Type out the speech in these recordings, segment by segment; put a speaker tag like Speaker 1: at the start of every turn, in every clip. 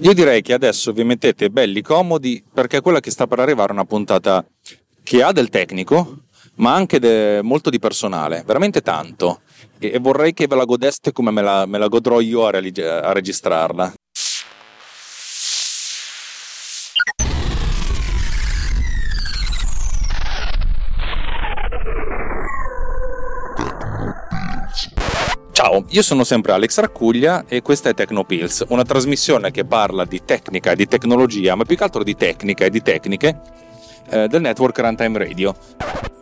Speaker 1: Io direi che adesso vi mettete belli comodi perché quella che sta per arrivare è una puntata che ha del tecnico, ma anche de, molto di personale, veramente tanto. E, vorrei che ve la godeste come me la, me la godrò io a, a registrarla. Ciao, io sono sempre Alex Raccuglia e questa è Tecnopills, una trasmissione che parla di tecnica e di tecnologia, ma più che altro di tecnica e di tecniche eh, del network Runtime Radio.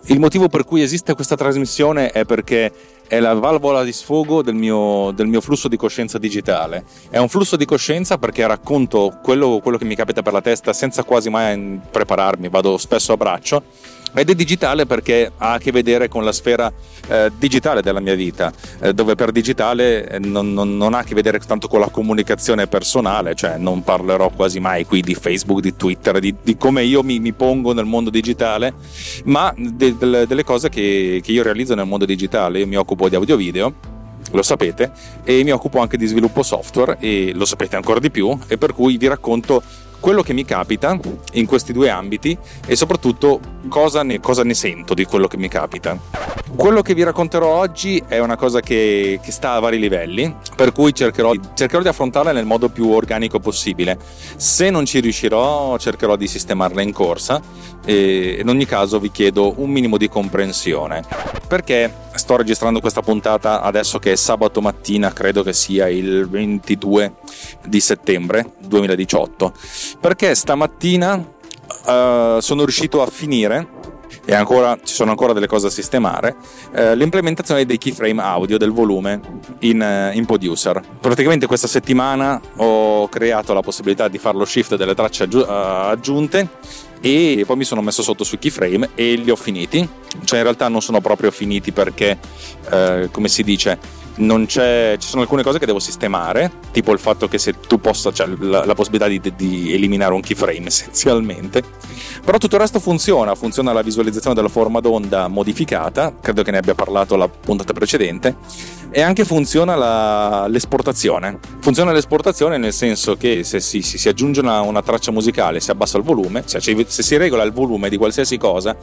Speaker 1: Il motivo per cui esiste questa trasmissione è perché è la valvola di sfogo del mio, del mio, flusso di coscienza digitale. È un flusso di coscienza perché racconto quello, quello, che mi capita per la testa senza quasi mai prepararmi, vado spesso a braccio. Ed è digitale perché ha a che vedere con la sfera eh, digitale della mia vita, eh, dove per digitale eh, non, non, non, ha a che vedere tanto con la comunicazione personale, cioè non parlerò quasi mai qui di Facebook, di Twitter, di, di come io mi, mi, pongo nel mondo digitale, ma de, de, delle cose che, che io realizzo nel mondo digitale. Io mi occupo di audio video, lo sapete, e mi occupo anche di sviluppo software e lo sapete ancora di più e per cui vi racconto quello che mi capita in questi due ambiti e soprattutto cosa ne, cosa ne, sento di quello che mi capita. Quello che vi racconterò oggi è una cosa che, che sta a vari livelli, per cui cercherò, cercherò, di affrontarla nel modo più organico possibile. Se non ci riuscirò, cercherò di sistemarla in corsa e in ogni caso vi chiedo un minimo di comprensione. Perché sto registrando questa puntata adesso che è sabato mattina, credo che sia il 22 di settembre 2018? Perché stamattina uh, sono riuscito a finire e ancora, ci sono ancora delle cose da sistemare, eh, l'implementazione dei keyframe audio del volume in, eh, in, Producer. Praticamente questa settimana ho creato la possibilità di fare lo shift delle tracce aggi- aggiunte e poi mi sono messo sotto sui keyframe e li ho finiti. Cioè in realtà non sono proprio finiti perché, eh, come si dice, ci sono alcune cose che devo sistemare, tipo il fatto che se tu possa, cioè la, la possibilità di, di, eliminare un keyframe essenzialmente, però tutto il resto funziona, funziona la visualizzazione della forma d'onda modificata, credo che ne abbia parlato la puntata precedente, e anche funziona la, l'esportazione. Funziona l'esportazione nel senso che se si, si, si aggiunge una, una, traccia musicale, si abbassa il volume, cioè se si regola il volume di qualsiasi cosa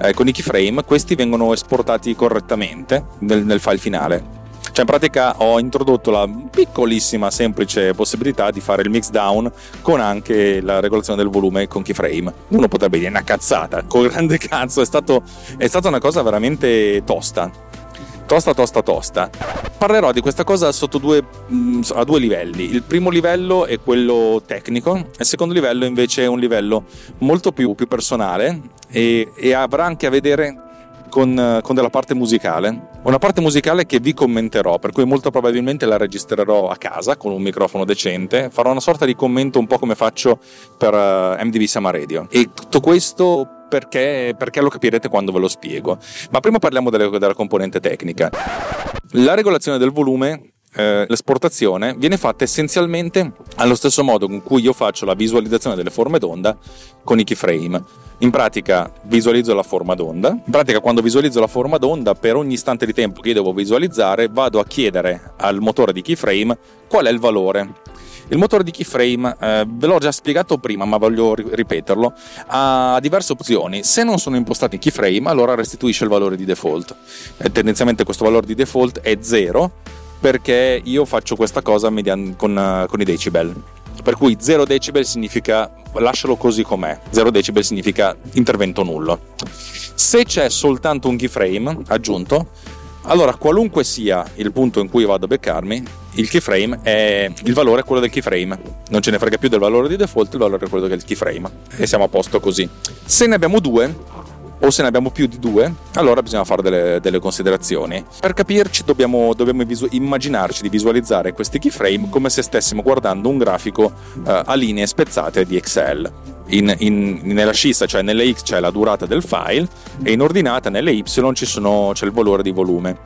Speaker 1: eh, con i keyframe, questi vengono esportati correttamente nel, nel file finale. Cioè in pratica ho introdotto la piccolissima semplice possibilità di fare il mix down con anche la regolazione del volume con keyframe. Uno potrebbe dire una cazzata, col grande cazzo, è, stato, è stata una cosa veramente tosta. Tosta, tosta, tosta. Parlerò di questa cosa sotto due, mm, a due livelli. Il primo livello è quello tecnico, il secondo livello invece è un livello molto più, più personale e, e avrà anche a vedere con, con, della parte musicale. Una parte musicale che vi commenterò, per cui molto probabilmente la registrerò a casa con un microfono decente. Farò una sorta di commento un po' come faccio per eh, MDV Sama Radio. E tutto questo perché, perché, lo capirete quando ve lo spiego. Ma prima parliamo delle, della componente tecnica. La regolazione del volume eh, l'esportazione viene fatta essenzialmente allo stesso modo con cui io faccio la visualizzazione delle forme d'onda con i keyframe. In pratica visualizzo la forma d'onda, in pratica quando visualizzo la forma d'onda per ogni istante di tempo che io devo visualizzare vado a chiedere al motore di keyframe qual è il valore il motore di keyframe, eh, ve l'ho già spiegato prima, ma voglio ripeterlo, ha diverse opzioni. Se non sono impostati in keyframe, allora restituisce il valore di default. Eh, tendenzialmente questo valore di default è 0 perché io faccio questa cosa mediante, con, uh, con i decibel. Per cui 0 decibel significa lascialo così com'è, 0 decibel significa intervento nullo. Se c'è soltanto un keyframe aggiunto, allora qualunque sia il punto in cui vado a beccarmi, il keyframe è il valore è quello del keyframe. Non ce ne frega più del valore di default, il valore è quello del keyframe. E siamo a posto così. Se ne abbiamo due, o se ne abbiamo più di due, allora bisogna fare delle, delle considerazioni. Per capirci dobbiamo, dobbiamo visu- immaginarci di visualizzare questi keyframe come se stessimo guardando un grafico eh, a linee spezzate di Excel in, in, nella scissa, cioè nelle X c'è la durata del file e in ordinata nelle Y sono, c'è il valore di volume.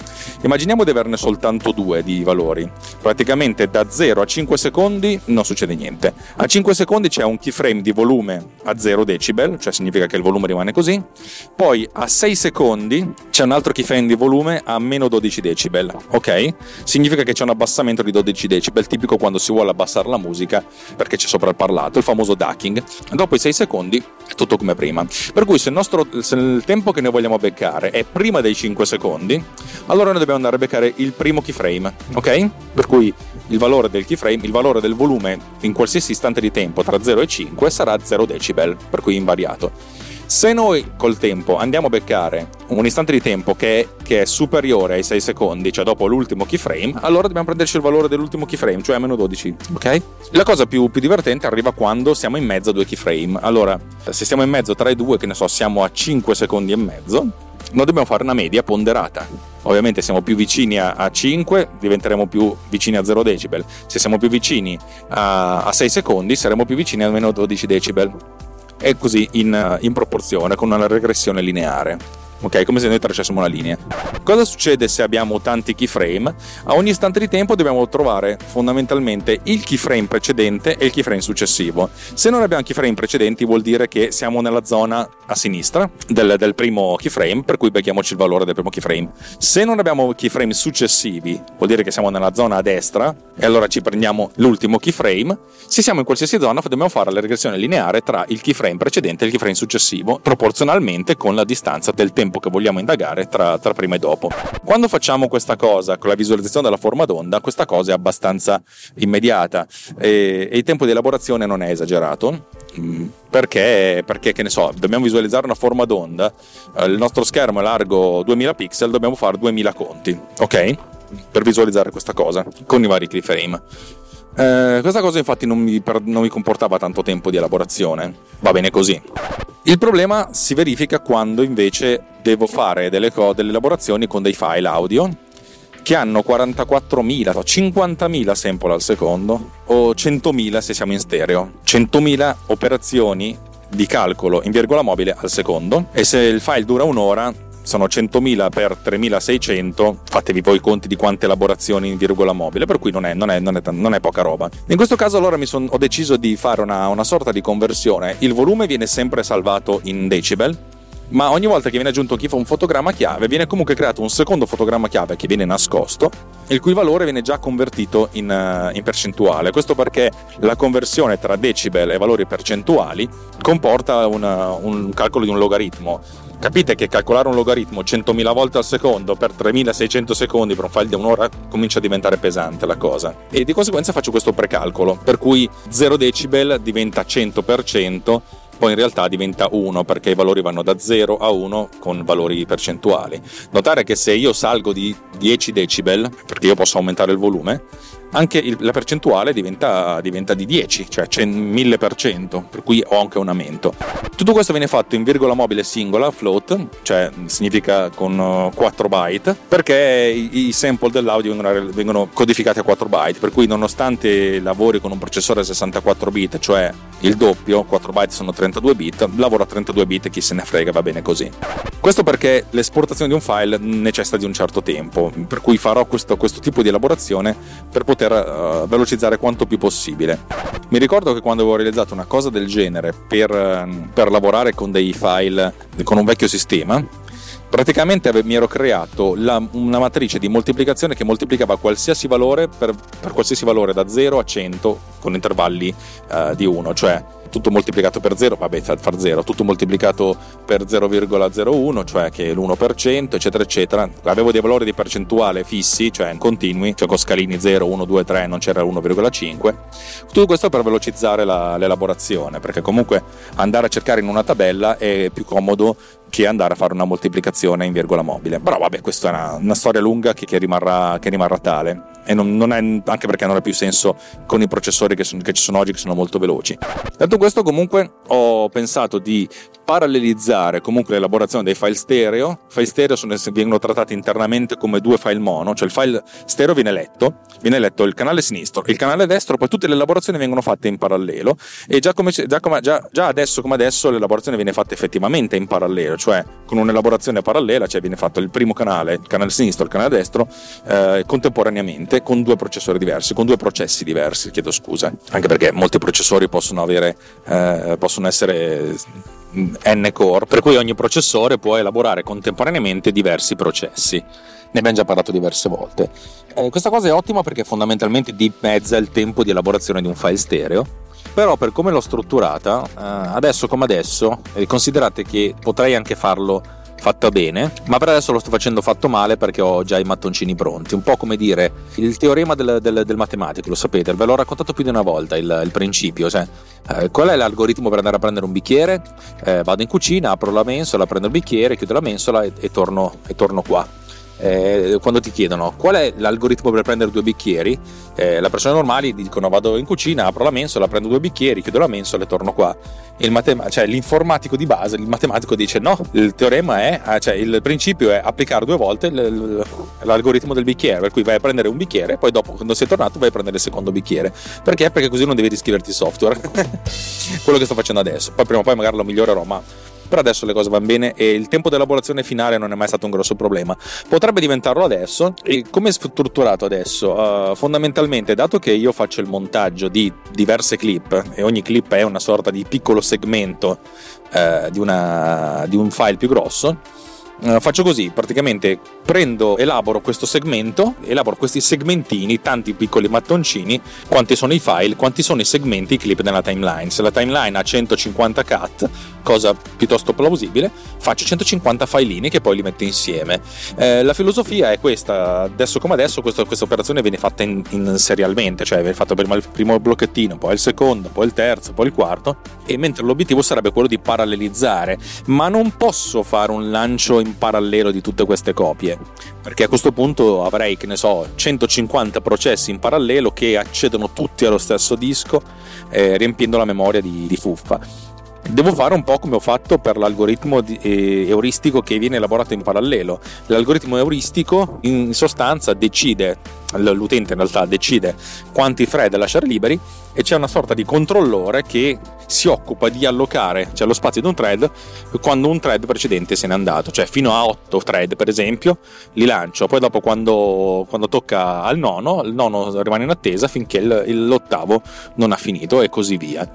Speaker 1: Immaginiamo di averne soltanto due di valori. Praticamente da 0 a 5 secondi non succede niente. A 5 secondi c'è un keyframe di volume a 0 decibel, cioè significa che il volume rimane così. Poi a 6 secondi c'è un altro keyframe di volume a meno 12 decibel, ok? Significa che c'è un abbassamento di 12 decibel, tipico quando si vuole abbassare la musica perché c'è sopra il parlato, il famoso ducking. Dopo dopo i 6 secondi è tutto come prima. Per cui se il, nostro, se il tempo che noi vogliamo beccare è prima dei 5 secondi, allora noi dobbiamo andare a beccare il primo keyframe, ok? Per cui il valore del keyframe, il valore del volume in qualsiasi istante di tempo tra 0 e 5 sarà 0 decibel, per cui invariato. Se noi col tempo andiamo a beccare un istante di tempo che che è, superiore ai 6 secondi, cioè dopo l'ultimo keyframe, allora dobbiamo prenderci il valore dell'ultimo keyframe, cioè a meno 12, ok? La cosa più, più, divertente arriva quando siamo in mezzo a due keyframe. Allora, se siamo in mezzo tra i due, che ne so, siamo a 5 secondi e mezzo, noi dobbiamo fare una media ponderata. Ovviamente siamo più vicini a 5, diventeremo più vicini a 0 decibel. Se siamo più vicini a, a 6 secondi, saremo più vicini a meno 12 decibel e così in, in proporzione con una regressione lineare ok? Come se noi tracciassimo una linea. Cosa succede se abbiamo tanti keyframe? A ogni istante di tempo dobbiamo trovare fondamentalmente il keyframe precedente e il keyframe successivo. Se non abbiamo keyframe precedenti vuol dire che siamo nella zona a sinistra del, del primo keyframe, per cui becchiamoci il valore del primo keyframe. Se non abbiamo keyframe successivi, vuol dire che siamo nella zona a destra e allora ci prendiamo l'ultimo keyframe. Se siamo in qualsiasi zona dobbiamo fare la regressione lineare tra il keyframe precedente e il keyframe successivo, proporzionalmente con la distanza del tempo tempo che vogliamo indagare tra, tra prima e dopo. Quando facciamo questa cosa con la visualizzazione della forma d'onda, questa cosa è abbastanza immediata e, e il tempo di elaborazione non è esagerato. Mm, perché, perché, che ne so, dobbiamo visualizzare una forma d'onda, eh, il nostro schermo è largo 2000 pixel, dobbiamo fare 2000 conti, ok? Per visualizzare questa cosa con i vari keyframe. Eh, questa cosa infatti non mi, non mi, comportava tanto tempo di elaborazione, va bene così. Il problema si verifica quando invece devo fare delle, co- delle elaborazioni con dei file audio che hanno 44.000 o 50.000 sample al secondo o 100.000 se siamo in stereo. 100.000 operazioni di calcolo in virgola mobile al secondo e se il file dura un'ora sono 100.000 per 3.600, fatevi voi i conti di quante elaborazioni in virgola mobile, per cui non è, non è, non è, non è poca roba. In questo caso allora son, ho deciso di fare una, una sorta di conversione, il volume viene sempre salvato in decibel, ma ogni volta che viene aggiunto un fotogramma chiave viene comunque creato un secondo fotogramma chiave che viene nascosto il cui valore viene già convertito in, uh, in, percentuale. Questo perché la conversione tra decibel e valori percentuali comporta una, un calcolo di un logaritmo Capite che calcolare un logaritmo 100.000 volte al secondo per 3.600 secondi per un file di un'ora comincia a diventare pesante la cosa. E di conseguenza faccio questo precalcolo, per cui 0 decibel diventa 100%, poi in realtà diventa 1 perché i valori vanno da 0 a 1 con valori percentuali. Notare che se io salgo di 10 decibel, perché io posso aumentare il volume, anche il, la percentuale diventa, diventa, di 10, cioè c'è 1000%, per cui ho anche un aumento. Tutto questo viene fatto in virgola mobile singola, float, cioè significa con 4 uh, byte, perché i, i sample dell'audio vengono, vengono codificati a 4 byte, per cui nonostante lavori con un processore a 64 bit, cioè il doppio, 4 byte sono 32 bit, lavoro a 32 bit, chi se ne frega, va bene così. Questo perché l'esportazione di un file necessita di un certo tempo, per cui farò questo, questo tipo di elaborazione per poter poter uh, velocizzare quanto più possibile. Mi ricordo che quando avevo realizzato una cosa del genere per, uh, per lavorare con dei file con un vecchio sistema, praticamente mi ero creato la, una matrice di moltiplicazione che moltiplicava qualsiasi valore per, per, qualsiasi valore da 0 a 100 con intervalli uh, di 1, cioè tutto moltiplicato per 0, vabbè, far 0, tutto moltiplicato per 0,01, cioè che è l'1%, eccetera, eccetera. Avevo dei valori di percentuale fissi, cioè continui, cioè con scalini 0, 1, 2, 3, non c'era 1,5. Tutto questo per velocizzare la, l'elaborazione, perché comunque andare a cercare in una tabella è più comodo che andare a fare una moltiplicazione in virgola mobile. Però vabbè, questa è una, una storia lunga che, che, rimarrà, che, rimarrà, tale. E non, non è, anche perché non ha più senso con i processori che, sono, che ci sono oggi, che sono molto veloci. Detto questo, comunque, ho pensato di parallelizzare comunque l'elaborazione dei file stereo. File stereo sono, vengono trattati internamente come due file mono, cioè il file stereo viene letto, viene letto il canale sinistro, il canale destro, poi tutte le elaborazioni vengono fatte in parallelo e già, come, già, come, già, già adesso come adesso l'elaborazione viene fatta effettivamente in parallelo, cioè con un'elaborazione parallela, cioè viene fatto il primo canale, il canale sinistro e il canale destro eh, contemporaneamente con due processori diversi, con due processi diversi, chiedo scusa, anche perché molti processori possono avere, eh, possono essere N-core, per cui ogni processore può elaborare contemporaneamente diversi processi. Ne abbiamo già parlato diverse volte. Eh, questa cosa è ottima perché fondamentalmente dimezza il tempo di elaborazione di un file stereo. Però per come l'ho strutturata, eh, adesso come adesso, eh, considerate che potrei anche farlo fatta bene, ma per adesso lo sto facendo fatto male perché ho già i mattoncini pronti. Un po' come dire il teorema del, del, del matematico, lo sapete, ve l'ho raccontato più di una volta il, il principio. Cioè, eh, qual è l'algoritmo per andare a prendere un bicchiere? Eh, vado in cucina, apro la mensola, prendo il bicchiere, chiudo la mensola e, e, torno, e torno qua eh, quando ti chiedono qual è l'algoritmo per prendere due bicchieri, eh, le persone normali dicono vado in cucina, apro la mensola, prendo due bicchieri, chiudo la mensola e torno qua. Il matem- cioè, l'informatico di base, il matematico dice no, il teorema è, ah, cioè il principio è applicare due volte l'algoritmo del bicchiere, per cui vai a prendere un bicchiere e poi dopo quando sei tornato vai a prendere il secondo bicchiere. Perché? Perché così non devi riscriverti il software. Quello che sto facendo adesso. Poi prima o poi magari lo migliorerò, ma per adesso le cose vanno bene e il tempo di elaborazione finale non è mai stato un grosso problema. Potrebbe diventarlo adesso e come è strutturato adesso? Uh, fondamentalmente, dato che io faccio il montaggio di diverse clip e ogni clip è una sorta di piccolo segmento uh, di, una, di un file più grosso, faccio così, praticamente prendo, elaboro questo segmento, elaboro questi segmentini, tanti piccoli mattoncini, quanti sono i file, quanti sono i segmenti, i clip nella timeline. Se la timeline ha 150 cut, cosa piuttosto plausibile, faccio 150 filini che poi li metto insieme. Eh, la filosofia è questa, adesso come adesso questa, questa operazione viene fatta in, in, serialmente, cioè viene fatto prima il primo blocchettino, poi il secondo, poi il terzo, poi il quarto, e mentre l'obiettivo sarebbe quello di parallelizzare, ma non posso fare un lancio in parallelo di tutte queste copie, perché a questo punto avrei, che ne so, 150 processi in parallelo che accedono tutti allo stesso disco, eh, riempiendo la memoria di, di fuffa Devo fare un po' come ho fatto per l'algoritmo di, eh, euristico che viene elaborato in parallelo. L'algoritmo euristico in sostanza decide, l'utente in realtà decide quanti thread lasciare liberi e c'è una sorta di controllore che si occupa di allocare cioè lo spazio di un thread quando un thread precedente se n'è andato, cioè fino a 8 thread per esempio li lancio, poi dopo quando, quando tocca al nono, il nono rimane in attesa finché il, l'ottavo non ha finito e così via.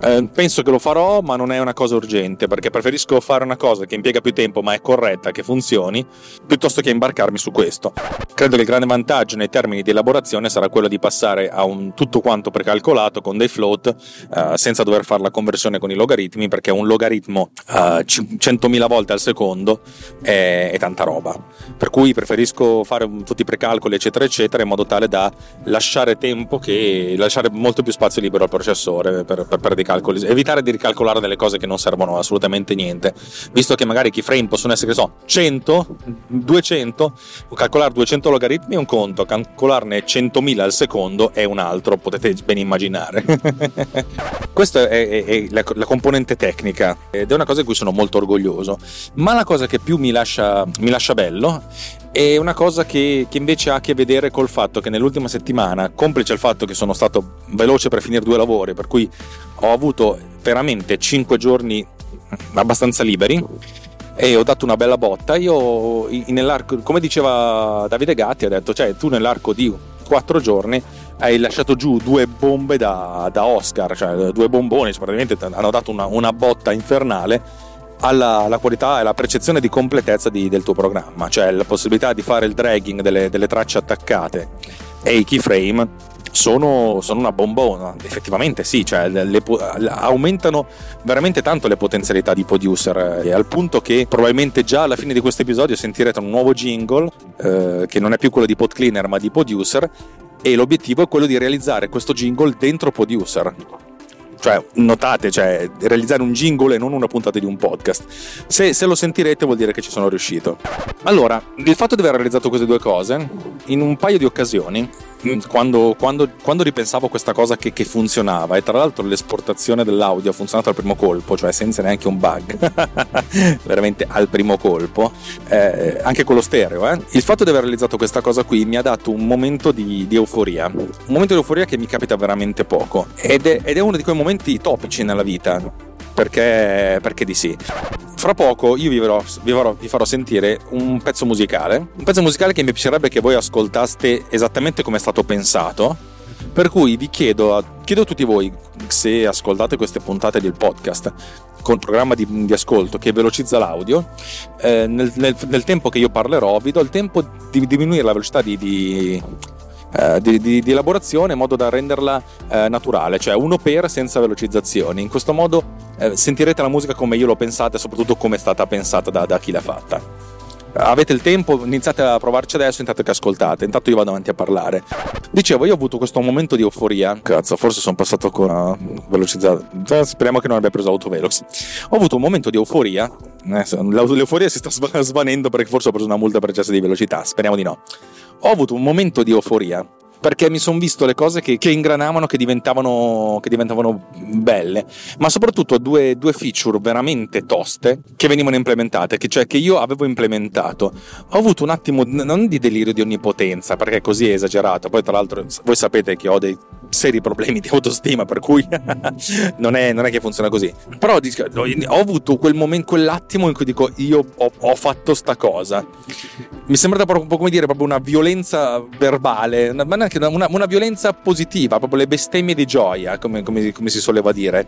Speaker 1: Eh, penso che lo farò ma non è una cosa urgente perché preferisco fare una cosa che impiega più tempo ma è corretta, che funzioni, piuttosto che imbarcarmi su questo. Credo che il grande vantaggio nei termini di elaborazione sarà quello di passare a un tutto quanto precalcolato con dei float eh, senza dover fare la conversione con i logaritmi perché un logaritmo eh, 100.000 volte al secondo è, è, tanta roba. Per cui preferisco fare tutti i precalcoli eccetera eccetera in modo tale da lasciare tempo che lasciare molto più spazio libero al processore per, per, per dei calcoli, evitare di ricalcolare delle cose che non servono assolutamente niente, visto che magari i keyframe possono essere che so 100, 200, calcolare 200 logaritmi è un conto, calcolarne 100.000 al secondo è un altro, potete ben immaginare. Questa è, è, è la, la, componente tecnica ed è una cosa di cui sono molto orgoglioso, ma la cosa che più mi lascia, mi lascia bello è una cosa che, che, invece ha a che vedere col fatto che nell'ultima settimana, complice il fatto che sono stato veloce per finire due lavori, per cui ho avuto veramente 5 giorni abbastanza liberi e ho dato una bella botta. Io nell'arco, come diceva Davide Gatti, ha detto, cioè tu nell'arco di 4 giorni hai lasciato giù due bombe da, da Oscar, cioè due bomboni, cioè praticamente hanno dato una, una botta infernale alla, alla, qualità e alla percezione di completezza di, del tuo programma, cioè la possibilità di fare il dragging delle, delle tracce attaccate e i keyframe sono, sono, una bombona. Effettivamente sì, cioè le, le, aumentano veramente tanto le potenzialità di producer, eh, al punto che probabilmente già alla fine di questo episodio sentirete un nuovo jingle, eh, che non è più quello di PodCleaner ma di Producer, e l'obiettivo è quello di realizzare questo jingle dentro Producer cioè notate, cioè, realizzare un jingle e non una puntata di un podcast. Se, se, lo sentirete vuol dire che ci sono riuscito. Allora, il fatto di aver realizzato queste due cose, in un paio di occasioni, quando, quando, quando ripensavo a questa cosa che, che, funzionava, e tra l'altro l'esportazione dell'audio ha funzionato al primo colpo, cioè senza neanche un bug, veramente al primo colpo, eh, anche con lo stereo, eh, il fatto di aver realizzato questa cosa qui mi ha dato un momento di, di euforia, un momento di euforia che mi capita veramente poco, ed è, ed è uno di quei momenti topici nella vita perché, perché di sì. Fra poco io vi farò, vi, farò, vi farò, sentire un pezzo musicale, un pezzo musicale che mi piacerebbe che voi ascoltaste esattamente come è stato pensato, per cui vi chiedo, chiedo a tutti voi se ascoltate queste puntate del podcast con programma di, di ascolto che velocizza l'audio, eh, nel, nel, nel, tempo che io parlerò vi do il tempo di diminuire la velocità di, di eh, di, di, di, elaborazione in modo da renderla eh, naturale, cioè uno per senza velocizzazioni. In questo modo eh, sentirete la musica come io l'ho pensata e soprattutto come è stata pensata da, da chi l'ha fatta. Avete il tempo, iniziate a provarci adesso, intanto che ascoltate, intanto io vado avanti a parlare. Dicevo, io ho avuto questo momento di euforia, cazzo, forse sono passato con una velocizzato, cioè, speriamo che non abbia preso autovelox. Ho avuto un momento di euforia, eh, l'euforia si sta svanendo perché forse ho preso una multa per eccesso di velocità, speriamo di no. Ho avuto un momento di euforia perché mi sono visto le cose che, che ingranavano, che diventavano, che diventavano, belle, ma soprattutto due, due, feature veramente toste che venivano implementate, che, cioè che io avevo implementato. Ho avuto un attimo, non di delirio di onnipotenza, perché così è esagerato, poi tra l'altro voi sapete che ho dei seri problemi di autostima, per cui non, è, non, è, che funziona così. Però ho avuto quel momento, quell'attimo in cui dico io ho, ho fatto sta cosa. Mi sembra proprio, come dire, proprio una violenza verbale, ma neanche una, una, violenza positiva, proprio le bestemmie di gioia, come, come, come si soleva dire.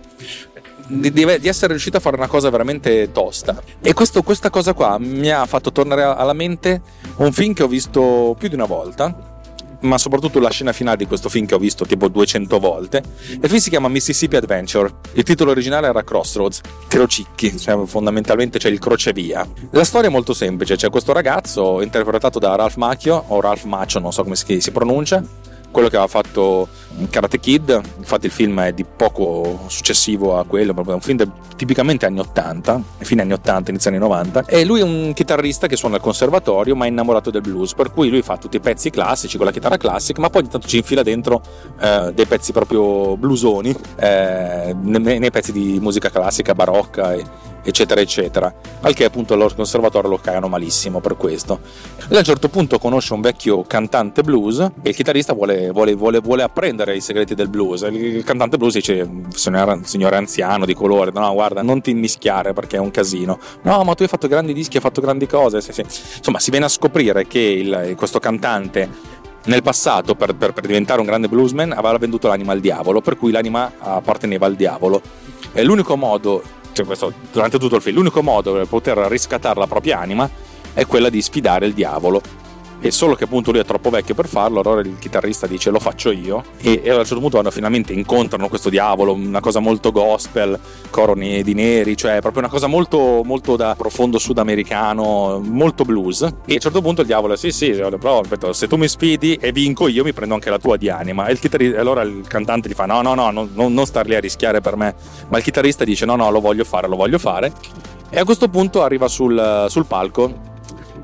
Speaker 1: Di, di, essere riuscito a fare una cosa veramente tosta. E questo, questa cosa qua mi ha fatto tornare alla mente un film che ho visto più di una volta ma soprattutto la scena finale di questo film che ho visto tipo 200 volte. Il film si chiama Mississippi Adventure. Il titolo originale era Crossroads, Crocicchi, cioè fondamentalmente c'è il crocevia. La storia è molto semplice, c'è questo ragazzo interpretato da Ralph Macchio, o Ralph Macchio, non so come si pronuncia, quello che aveva fatto Karate Kid, infatti il film è di poco successivo a quello, è un film tipicamente anni 80, fine anni 80, inizio anni 90, e lui è un chitarrista che suona al conservatorio ma è innamorato del blues, per cui lui fa tutti i pezzi classici con la chitarra classica, ma poi ogni tanto ci infila dentro eh, dei pezzi proprio bluesoni, eh, nei, nei, pezzi di musica classica, barocca e, eccetera eccetera. Al che appunto loro conservatorio lo cagano malissimo per questo. E a un certo punto conosce un vecchio cantante blues e il chitarrista vuole, vuole, vuole, vuole apprendere i segreti del blues. Il, cantante blues dice signore, signore anziano di colore no guarda non ti mischiare perché è un casino. No ma tu hai fatto grandi dischi hai fatto grandi cose sì, sì. insomma si viene a scoprire che il, questo cantante nel passato per, per, per, diventare un grande bluesman aveva venduto l'anima al diavolo per cui l'anima apparteneva al diavolo. E l'unico modo cioè questo, durante tutto il film, l'unico modo per poter riscattare la propria anima è quella di sfidare il diavolo e solo che appunto lui è troppo vecchio per farlo, allora il chitarrista dice lo faccio io. E, e a un certo punto vanno, finalmente incontrano questo diavolo, una cosa molto gospel, coro di neri, cioè proprio una cosa molto, molto da profondo sudamericano, molto blues. E a un certo punto il diavolo sì sì, però ripeto, se tu mi sfidi e vinco io mi prendo anche la tua di anima. E il chitarrista, allora il cantante gli fa no no, no non, non star lì a rischiare per me, ma il chitarrista dice no no lo voglio fare, lo voglio fare. E a questo punto arriva sul, sul palco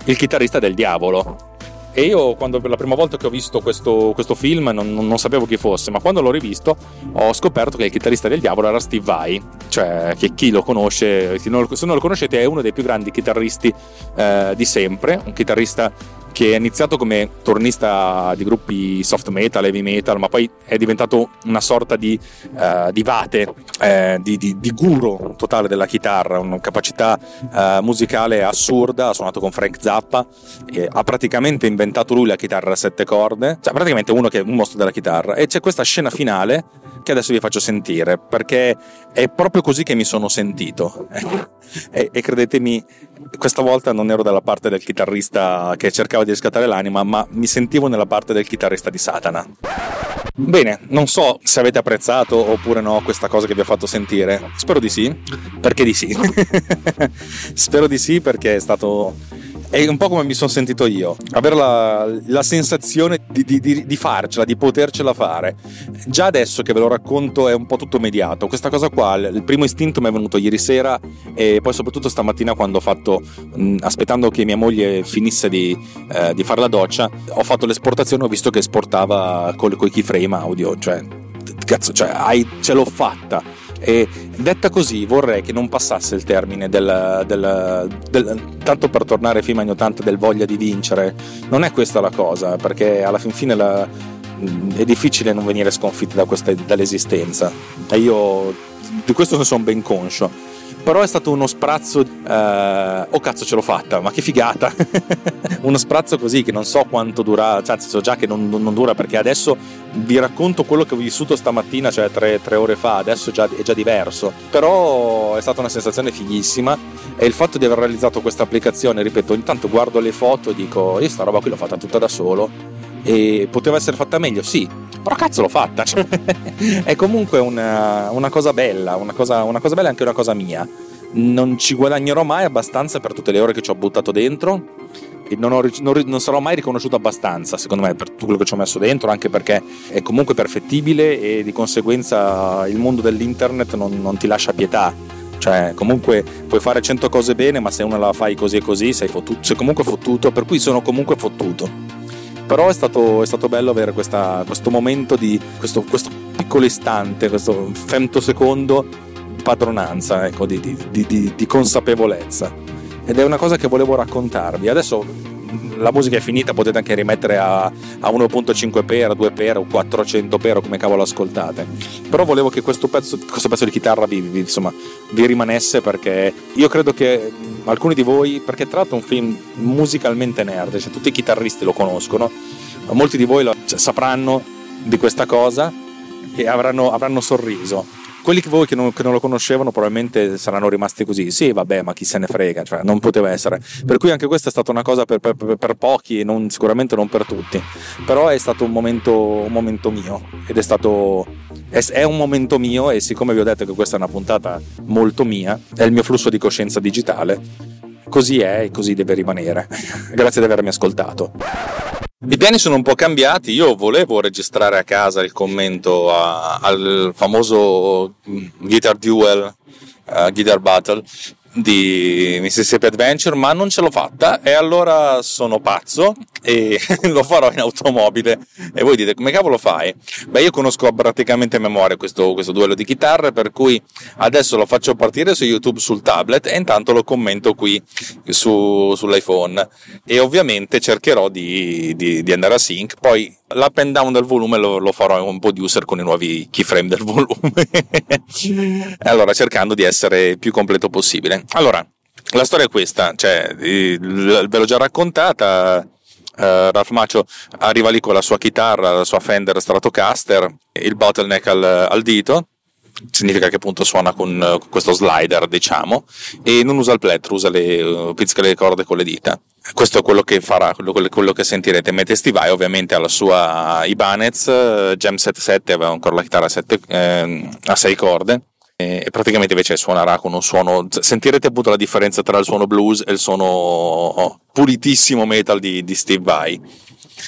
Speaker 1: il chitarrista del diavolo e io quando per la prima volta che ho visto questo, questo film non, non, sapevo chi fosse, ma quando l'ho rivisto ho scoperto che il chitarrista del diavolo era Steve Vai, cioè che chi lo conosce, se non lo conoscete è uno dei più grandi chitarristi eh, di sempre, un chitarrista che è iniziato come tornista di gruppi soft metal, heavy metal, ma poi è diventato una sorta di, uh, di vate, eh, di, di, di, guru totale della chitarra, una capacità uh, musicale assurda, ha suonato con Frank Zappa, ha praticamente inventato lui la chitarra a sette corde, cioè praticamente uno che è un mostro della chitarra. E c'è questa scena finale che adesso vi faccio sentire, perché è proprio così che mi sono sentito. e, e credetemi, questa volta non ero dalla parte del chitarrista che cercava di riscattare l'anima, ma mi sentivo nella parte del chitarrista di Satana. Bene, non so se avete apprezzato oppure no questa cosa che vi ho fatto sentire. Spero di sì, perché di sì. Spero di sì perché è stato è un po' come mi sono sentito io, avere la, la sensazione di, di, di, di, farcela, di potercela fare. Già adesso che ve lo racconto è un po' tutto mediato. Questa cosa qua, il primo istinto mi è venuto ieri sera e poi soprattutto stamattina quando ho fatto, aspettando che mia moglie finisse di, eh, fare la doccia, ho fatto l'esportazione, ho visto che esportava con i keyframe audio, cioè, cazzo, cioè, hai, ce l'ho fatta e detta così vorrei che non passasse il termine del, del, del tanto per tornare fino agli 80 del voglia di vincere. Non è questa la cosa, perché alla fin fine la, è difficile non venire sconfitti da questa, dall'esistenza. E io di questo ne sono ben conscio però è stato uno sprazzo eh, oh cazzo ce l'ho fatta ma che figata. Uno sprazzo così che non so quanto dura cioè so già che non, non, dura perché adesso vi racconto quello che ho vissuto stamattina cioè tre, tre ore fa adesso già, è già diverso. Però è stata una sensazione fighissima e il fatto di aver realizzato questa applicazione ripeto intanto guardo le foto e dico io sta roba qui l'ho fatta tutta da solo e poteva essere fatta meglio sì però cazzo l'ho fatta. È comunque una, una cosa bella, una cosa, una cosa bella e anche una cosa mia. Non ci guadagnerò mai abbastanza per tutte le ore che ci ho buttato dentro. E non, ho, non, non, sarò mai riconosciuto abbastanza, secondo me, per tutto quello che ci ho messo dentro, anche perché è comunque perfettibile e di conseguenza il mondo dell'internet non, non ti lascia pietà. Cioè, comunque puoi fare 100 cose bene, ma se una la fai così e così sei, fottuto, sei comunque fottuto, per cui sono comunque fottuto però è stato, è stato bello avere questa, questo momento di questo, questo, piccolo istante, questo femtosecondo di padronanza, ecco, di, di, di, di consapevolezza. Ed è una cosa che volevo raccontarvi. Adesso la musica è finita, potete anche rimettere a, a 1.5x, 2x o 400x o come cavolo ascoltate. Però volevo che questo pezzo, questo pezzo di chitarra vi, vi, insomma, vi rimanesse perché io credo che alcuni di voi, perché tra l'altro è un film musicalmente nerd, cioè tutti i chitarristi lo conoscono, molti di voi lo, cioè, sapranno di questa cosa e avranno, avranno sorriso quelli che voi che non, che non, lo conoscevano probabilmente saranno rimasti così, sì vabbè ma chi se ne frega, cioè, non poteva essere. Per cui anche questa è stata una cosa per, per, per pochi e non, sicuramente non per tutti, però è stato un momento, un momento mio ed è stato... È, è un momento mio e siccome vi ho detto che questa è una puntata molto mia, è il mio flusso di coscienza digitale, così è e così deve rimanere. Grazie di avermi ascoltato. I piani sono un po' cambiati, io volevo registrare a casa il commento a, al famoso Guitar Duel, uh, Guitar Battle, di Mississippi Adventure, ma non ce l'ho fatta e allora sono pazzo e lo farò in automobile. E voi dite come cavolo fai? Beh, io conosco praticamente a memoria questo, questo duello di chitarre, per cui adesso lo faccio partire su YouTube sul tablet e intanto lo commento qui su, sull'iPhone. E ovviamente cercherò di, di, di andare a sync. Poi l'up and down del volume lo, lo farò un producer con i nuovi keyframe del volume. allora, cercando di essere più completo possibile. Allora, la storia è questa, cioè, ve l'ho già raccontata. Uh, Ralph Maccio arriva lì con la sua chitarra, la sua Fender Stratocaster, il bottleneck al, al dito, significa che appunto suona con, uh, questo slider, diciamo, e non usa il plettro, usa le, uh, pizzica le corde con le dita questo è quello che farà, quello, quello che sentirete. Mete Steve ovviamente alla sua Ibanez, Gem 77 aveva ancora la chitarra a, sette, eh, a 6 corde e praticamente invece suonerà con un suono sentirete appunto la differenza tra il suono blues e il suono oh, pulitissimo metal di, di Steve Vai.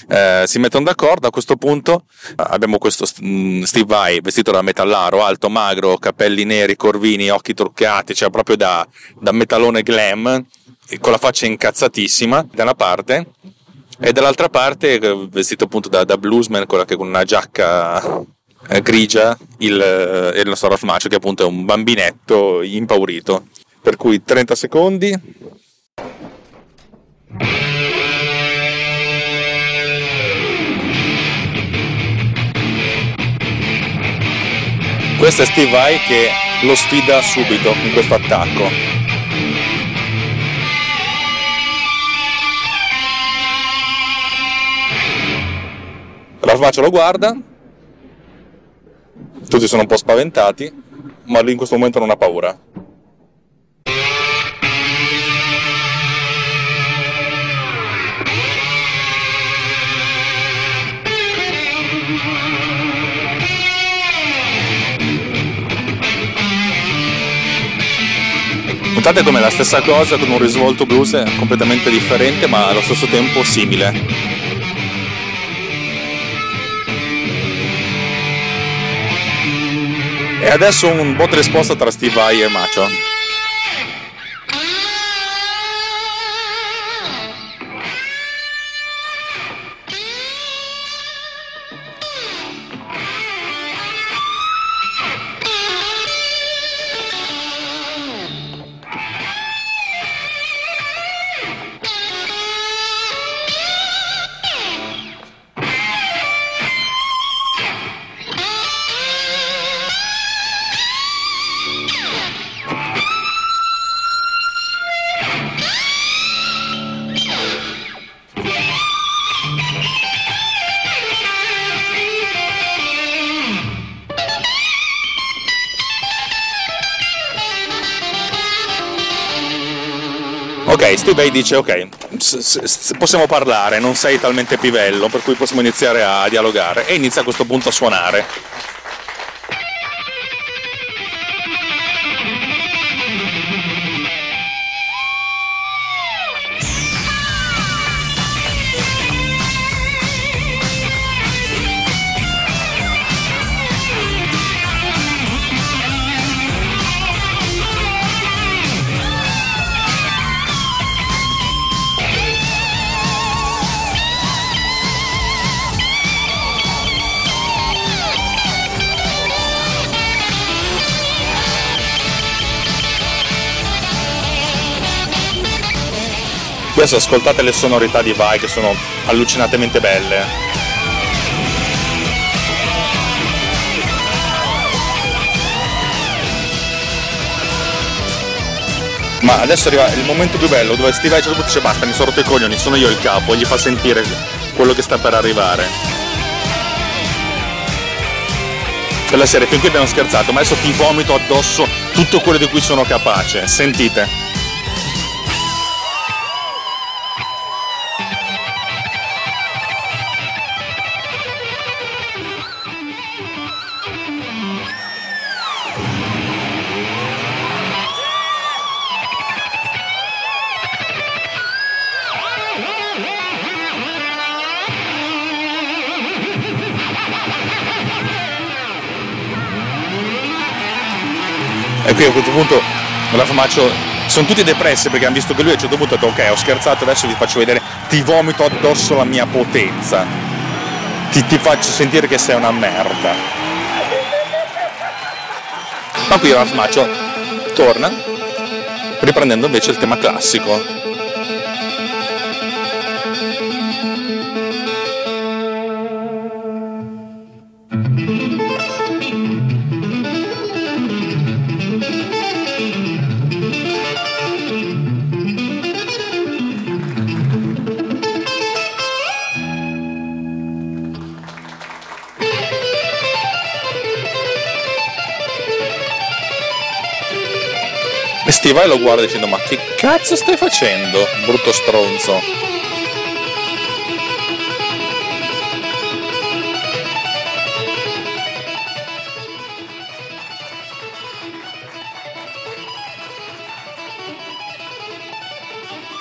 Speaker 1: Eh, si mettono d'accordo a questo punto abbiamo questo mm, Steve Vai vestito da metallaro alto magro capelli neri corvini occhi truccati cioè proprio da, da metalone glam con la faccia incazzatissima da una parte e dall'altra parte eh, vestito appunto da, da bluesman con, una giacca grigia il, eh, il nostro Ralph Macho che appunto è un bambinetto impaurito. Per cui 30 secondi. Questo è Steve Vai che lo sfida subito in questo attacco. Ralph lo guarda, tutti sono un po' spaventati, ma lui in questo momento non ha paura. Notate come la stessa cosa con un risvolto blues completamente differente ma allo stesso tempo simile. E adesso un bot risposta tra Steve Vai e Macho. Steve Vai dice ok, possiamo parlare, non sei talmente pivello, per cui possiamo iniziare a dialogare e inizia a questo punto a suonare. Adesso ascoltate le sonorità di Vai che sono allucinatamente belle. Ma adesso arriva il momento più bello dove Steve Vai dice basta, mi sono rotto i coglioni, sono io il capo, gli fa sentire quello che sta per arrivare. Per la serie, fin qui abbiamo scherzato, ma adesso ti vomito addosso tutto quello di cui sono capace. Sentite. E qui a questo punto la faccio sono tutti depressi perché hanno visto che lui a un certo punto ha detto ok ho scherzato adesso vi faccio vedere ti vomito addosso la mia potenza. Ti, ti faccio sentire che sei una merda. Ma qui Ralph Maccio torna riprendendo invece il tema classico E Vai lo guarda dicendo ma che cazzo stai facendo, brutto stronzo?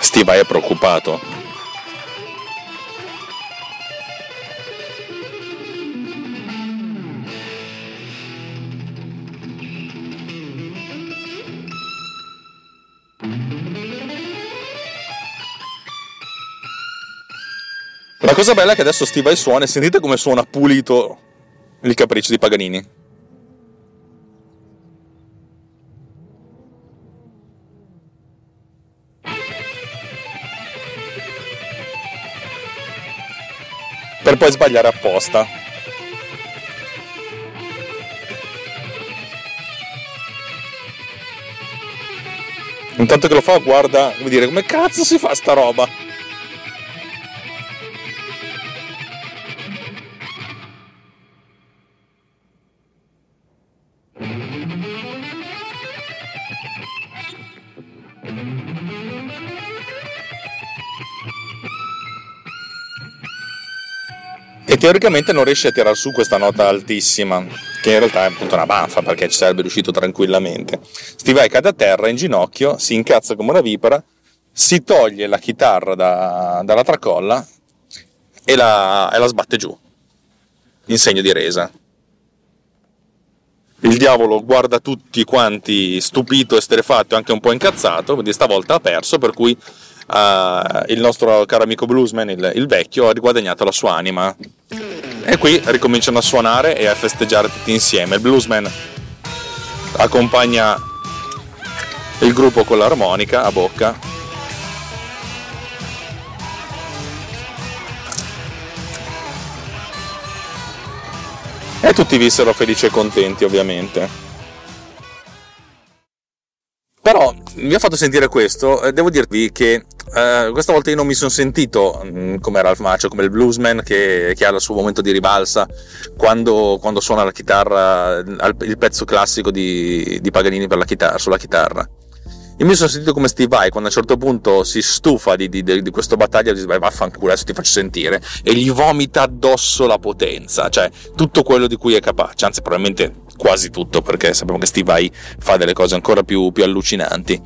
Speaker 1: Steve Vai è preoccupato. La cosa bella è che adesso Steve Vai suona e sentite come suona pulito il capriccio di Paganini. Per poi sbagliare apposta. Intanto che lo fa guarda, come dire, come cazzo si fa sta roba? Teoricamente non riesce a tirar su questa nota altissima che in realtà è appunto una banfa perché ci sarebbe riuscito tranquillamente. Steve Vai cade a terra in ginocchio, si incazza come una vipera, si toglie la chitarra da, dalla tracolla e la, e la sbatte giù in segno di resa. Il diavolo guarda tutti quanti stupito, esterefatto e anche un po' incazzato, quindi stavolta ha perso, per cui il nostro caro amico bluesman, il, il, vecchio, ha riguadagnato la sua anima. E qui ricominciano a suonare e a festeggiare tutti insieme. Il bluesman accompagna il gruppo con l'armonica a bocca e tutti vissero felici e contenti ovviamente. Però vi ho fatto sentire questo, devo dirvi che eh, questa volta io non mi sono sentito mm, come Ralph Macchio, come il bluesman che, che, ha il suo momento di ribalsa quando, quando suona la chitarra, il pezzo classico di, di Paganini la chitarra, sulla chitarra. Io mi sono sentito come Steve Vai quando a un certo punto si stufa di, di, di questa battaglia, dice vai vaffanculo adesso ti faccio sentire e gli vomita addosso la potenza, cioè tutto quello di cui è capace, anzi probabilmente quasi tutto perché sappiamo che Steve Vai fa delle cose ancora più, più allucinanti.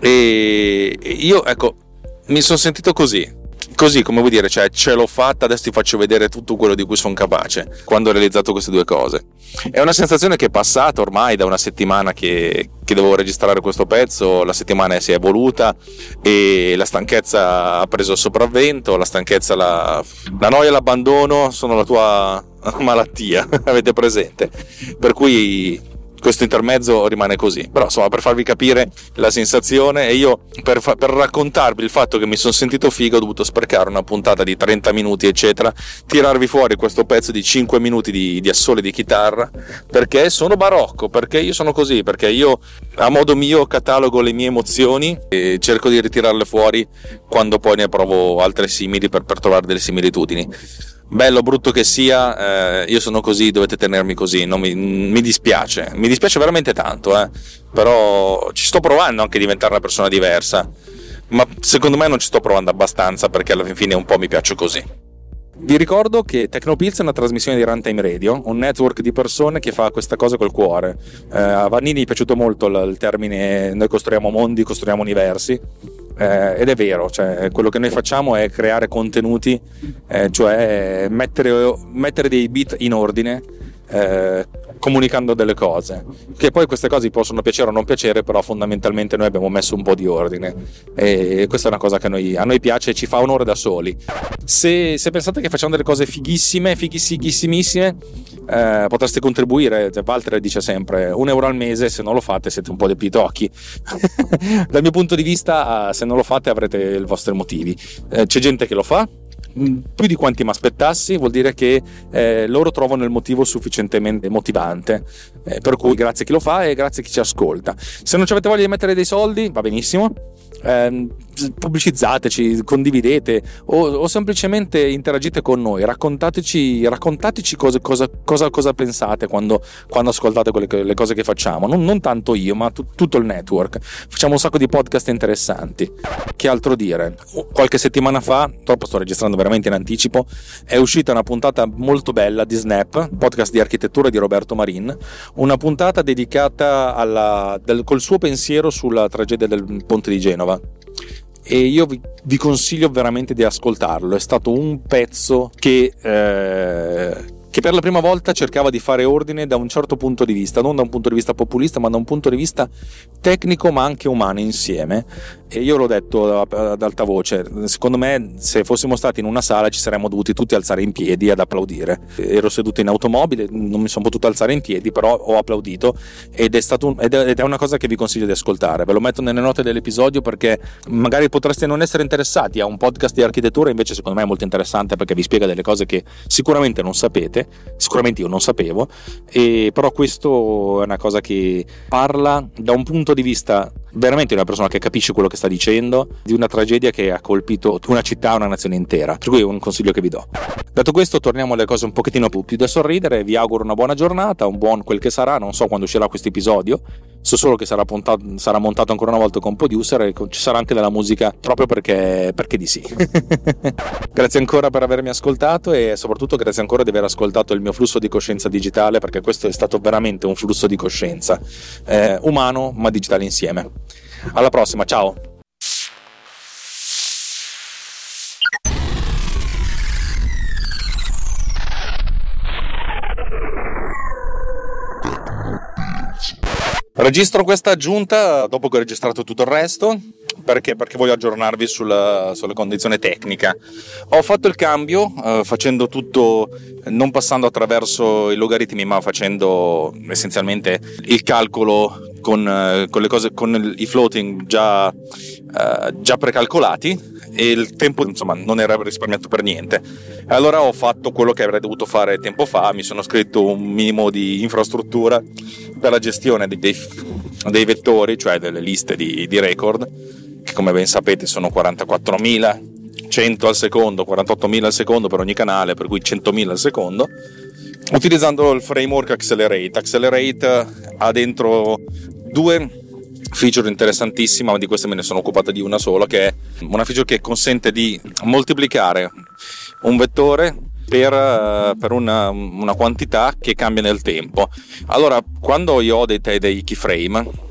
Speaker 1: E io ecco, mi sono sentito così, così come vuoi dire, cioè ce l'ho fatta, adesso ti faccio vedere tutto quello di cui sono capace quando ho realizzato queste due cose. È una sensazione che è passata ormai da una settimana che, che devo registrare questo pezzo, la settimana si è evoluta e la stanchezza ha preso il sopravvento, la stanchezza, la, la noia l'abbandono sono la tua malattia, avete presente? Per cui questo intermezzo rimane così. Però insomma, per farvi capire la sensazione, e io per, fa- per, raccontarvi il fatto che mi sono sentito figo, ho dovuto sprecare una puntata di 30 minuti, eccetera, tirarvi fuori questo pezzo di 5 minuti di, di assole di chitarra, perché sono barocco, perché io sono così, perché io a modo mio catalogo le mie emozioni e cerco di ritirarle fuori quando poi ne provo altre simili per, per trovare delle similitudini bello o brutto che sia, eh, io sono così, dovete tenermi così, mi, mi, dispiace, mi dispiace veramente tanto, eh. però ci sto provando anche a diventare una persona diversa, ma secondo me non ci sto provando abbastanza perché alla fine un po' mi piaccio così. Vi ricordo che Tecnopills è una trasmissione di Runtime Radio, un network di persone che fa questa cosa col cuore. Eh, a Vannini è piaciuto molto il termine noi costruiamo mondi, costruiamo universi eh, ed è vero, cioè, quello che noi facciamo è creare contenuti, eh, cioè mettere, mettere, dei bit in ordine. Eh, comunicando delle cose che poi queste cose possono piacere o non piacere però fondamentalmente noi abbiamo messo un po' di ordine. E questa è una cosa che a noi, a noi piace e ci fa onore da soli. Se, se, pensate che facciamo delle cose fighissime fighissimissime eh, potreste contribuire cioè, Walter dice sempre un euro al mese se non lo fate siete un po' dei pitocchi dal mio punto di vista se non lo fate avrete i vostri motivi eh, c'è gente che lo fa più di quanti mi aspettassi, vuol dire che eh, loro trovano il motivo sufficientemente motivante. Eh, per cui grazie a chi lo fa e grazie a chi ci ascolta. Se non avete voglia di mettere dei soldi, va benissimo eh, pubblicizzateci, condividete o, o, semplicemente interagite con noi, raccontateci, raccontateci cosa, cosa, cosa, cosa pensate quando, quando, ascoltate quelle, le cose che facciamo, non, non tanto io ma t- tutto il network, facciamo un sacco di podcast interessanti. Che altro dire? Qualche settimana fa, troppo sto registrando veramente in anticipo, è uscita una puntata molto bella di Snap, podcast di architettura di Roberto Marin, una puntata dedicata alla, del, col suo pensiero sulla tragedia del ponte di Genova e io vi, vi, consiglio veramente di ascoltarlo. È stato un pezzo che, eh, che, per la prima volta cercava di fare ordine da un certo punto di vista, non da un punto di vista populista, ma da un punto di vista tecnico ma anche umano insieme. E io l'ho detto ad alta voce, secondo me se fossimo stati in una sala ci saremmo dovuti tutti alzare in piedi ad applaudire. Ero seduto in automobile, non mi sono potuto alzare in piedi, però ho applaudito ed è, un, ed è una cosa che vi consiglio di ascoltare. Ve lo metto nelle note dell'episodio perché magari potreste non essere interessati a un podcast di architettura, invece secondo me è molto interessante perché vi spiega delle cose che sicuramente non sapete, sicuramente io non sapevo, e però questo è una cosa che parla da un punto di vista veramente una persona che capisce quello che sta dicendo, di una tragedia che ha colpito una città, una nazione intera. Per cui è un consiglio che vi do. Detto questo, torniamo alle cose un pochettino più da sorridere. Vi auguro una buona giornata, un buon quel che sarà. Non so quando uscirà questo episodio. so solo che sarà, puntato, sarà montato ancora una volta con producer e ci sarà anche della musica proprio perché, perché di sì. grazie ancora per avermi ascoltato e soprattutto grazie ancora di aver ascoltato il mio flusso di coscienza digitale perché questo è stato veramente un flusso di coscienza eh, umano ma digitale insieme. Alla prossima, ciao! Registro questa aggiunta dopo che ho registrato tutto il resto perché? Perché voglio aggiornarvi sulla, sulla condizione tecnica. Ho fatto il cambio eh, facendo tutto, non passando attraverso i logaritmi, ma facendo essenzialmente il calcolo con, eh, con, cose, con i floating già, eh, già precalcolati e il tempo insomma non era risparmiato per niente. Allora ho fatto quello che avrei dovuto fare tempo fa, mi sono scritto un minimo di infrastruttura per la gestione dei, dei, dei vettori, cioè delle liste di, di record, che come ben sapete sono 44.000, 100 al secondo, 48.000 al secondo per ogni canale, per cui 100.000 al secondo, utilizzando il framework Accelerate. Accelerate ha dentro due feature interessantissima, ma di queste me ne sono occupata di una sola, che è una feature che consente di moltiplicare un vettore per, eh, per una, una, quantità che cambia nel tempo. Allora, quando io ho dei, dei keyframe,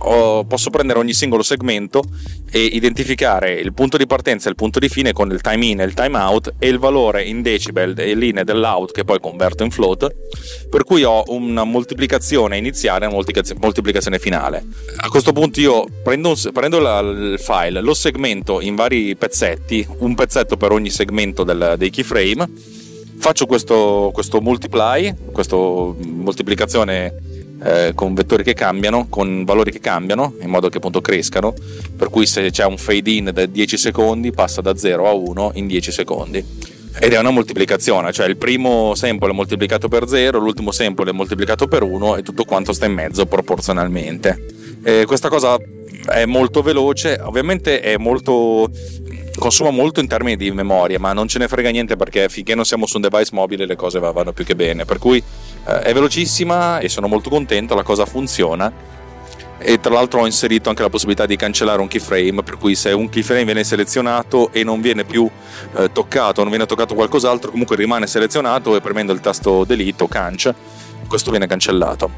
Speaker 1: posso prendere ogni singolo segmento e identificare il punto di partenza e il punto di fine con il time in e il time out e il valore in decibel e linee dell'out che poi converto in float per cui ho una moltiplicazione iniziale e una moltiplicazione finale. A questo punto io prendo, un, prendo la, il file lo segmento in vari pezzetti un pezzetto per ogni segmento del, dei keyframe faccio questo, questo multiply questa moltiplicazione eh, con vettori che cambiano, con valori che cambiano, in modo che appunto crescano, per cui se c'è un fade in da 10 secondi passa da 0 a 1 in 10 secondi. Ed è una moltiplicazione, cioè il primo sample è moltiplicato per 0, l'ultimo sample è moltiplicato per 1 e tutto quanto sta in mezzo proporzionalmente. E questa cosa è molto veloce, ovviamente è molto consuma molto in termini di memoria, ma non ce ne frega niente perché finché non siamo su un device mobile le cose vanno più che bene. Per cui eh, è velocissima e sono molto contento, la cosa funziona. E tra l'altro ho inserito anche la possibilità di cancellare un keyframe, per cui se un keyframe viene selezionato e non viene più eh, toccato, non viene toccato qualcos'altro, comunque rimane selezionato e premendo il tasto delete o canc, questo viene cancellato.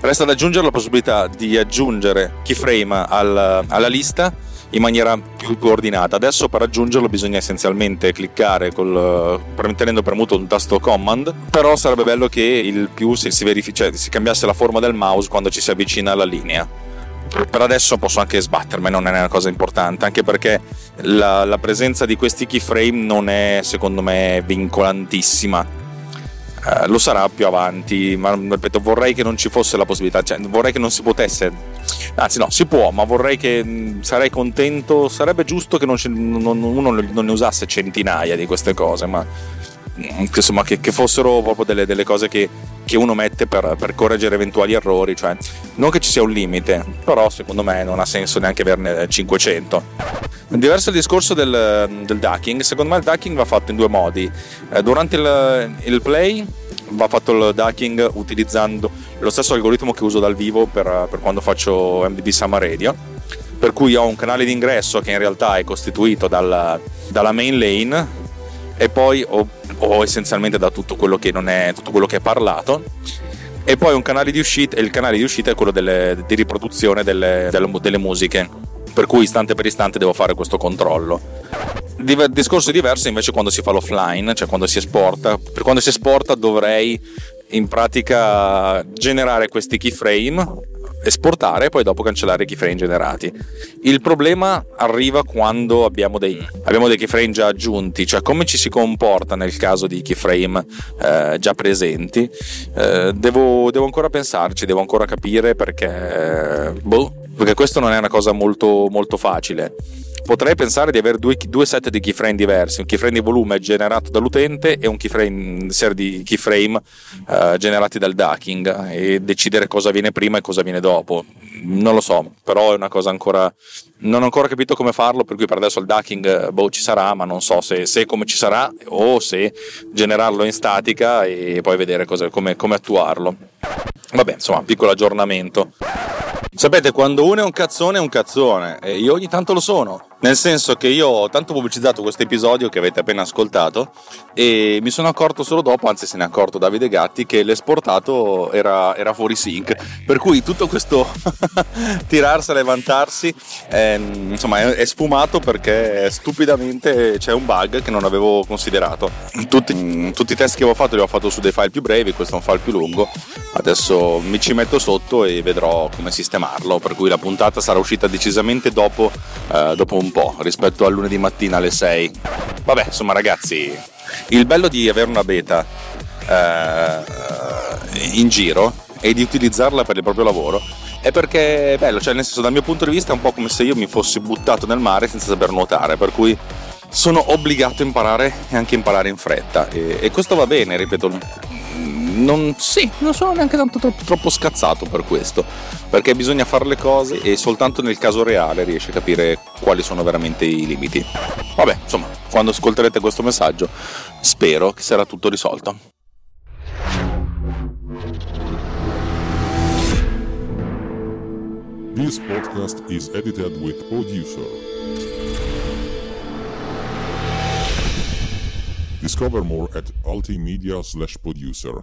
Speaker 1: Resta da aggiungere la possibilità di aggiungere keyframe al, alla lista in maniera più coordinata. Adesso per raggiungerlo bisogna essenzialmente cliccare col, tenendo premuto il tasto command, però sarebbe bello che il più si, si, verific- cioè, si cambiasse la forma del mouse quando ci si avvicina alla linea. Per adesso posso anche sbattermi, non è una cosa importante, anche perché la, la presenza di questi keyframe non è secondo me vincolantissima Uh, lo sarà più avanti, ma ripeto, vorrei che non ci fosse la possibilità, cioè vorrei che non si potesse, anzi no, si può, ma vorrei che mh, sarei contento, sarebbe giusto che non, non, uno non ne usasse centinaia di queste cose, ma mh, insomma che, che, fossero proprio delle, delle cose che, che, uno mette per, per, correggere eventuali errori, cioè non che ci sia un limite, però secondo me non ha senso neanche averne 500. Diverso il discorso del, del, ducking, secondo me il ducking va fatto in due modi. Eh, durante il, il, play va fatto il ducking utilizzando lo stesso algoritmo che uso dal vivo per, per quando faccio MDB Summer Radio, per cui ho un canale di ingresso che in realtà è costituito dal, dalla main lane e poi ho, ho, essenzialmente da tutto quello che non è tutto quello che è parlato. E poi un canale di uscita e il canale di uscita è quello delle, di riproduzione delle, delle, delle musiche per cui istante per istante devo fare questo controllo. Il discorso diverso invece quando si fa l'offline, cioè quando si esporta. Per quando si esporta dovrei in pratica generare questi keyframe, esportare e poi dopo cancellare i keyframe generati. Il problema arriva quando abbiamo dei, abbiamo dei keyframe già aggiunti, cioè come ci si comporta nel caso di keyframe eh, già presenti. Eh, devo, devo, ancora pensarci, devo ancora capire perché... Boh, perché questo non è una cosa molto, molto facile. Potrei pensare di avere due, due, set di keyframe diversi, un keyframe di volume generato dall'utente e un keyframe, serie di keyframe uh, generati dal ducking e decidere cosa viene prima e cosa viene dopo. Non lo so, però è una cosa ancora... Non ho ancora capito come farlo, per cui per adesso il ducking boh, ci sarà, ma non so se, se come ci sarà o se generarlo in statica e poi vedere cosa, come, come attuarlo. Vabbè, insomma, piccolo aggiornamento. Sapete, quando uno è un cazzone è un cazzone e io ogni tanto lo sono. Nel senso che io ho tanto pubblicizzato questo episodio che avete appena ascoltato e mi sono accorto solo dopo, anzi se ne è accorto Davide Gatti, che l'esportato era, era fuori sync. Per cui tutto questo tirarsela e vantarsi è, insomma, è, è, sfumato perché stupidamente c'è un bug che non avevo considerato. Tutti, tutti i test che avevo fatto li ho fatto su dei file più brevi, questo è un file più lungo. Adesso mi ci metto sotto e vedrò come sistemarlo. Per cui la puntata sarà uscita decisamente dopo, eh, dopo un po' rispetto al lunedì mattina alle 6. Vabbè, insomma, ragazzi, il bello di avere una beta eh, in giro e di utilizzarla per il proprio lavoro è perché è bello, cioè nel senso dal mio punto di vista è un po' come se io mi fossi buttato nel mare senza saper nuotare, per cui sono obbligato a imparare e anche imparare in fretta e, e questo va bene, ripeto, non, sì, non sono neanche tanto troppo, troppo scazzato per questo, perché bisogna fare le cose e soltanto nel caso reale riesci a capire quali sono veramente i limiti. Vabbè, insomma, quando ascolterete questo messaggio spero che sarà tutto risolto.
Speaker 2: This podcast is edited with producer. Discover more at altimedia slash producer.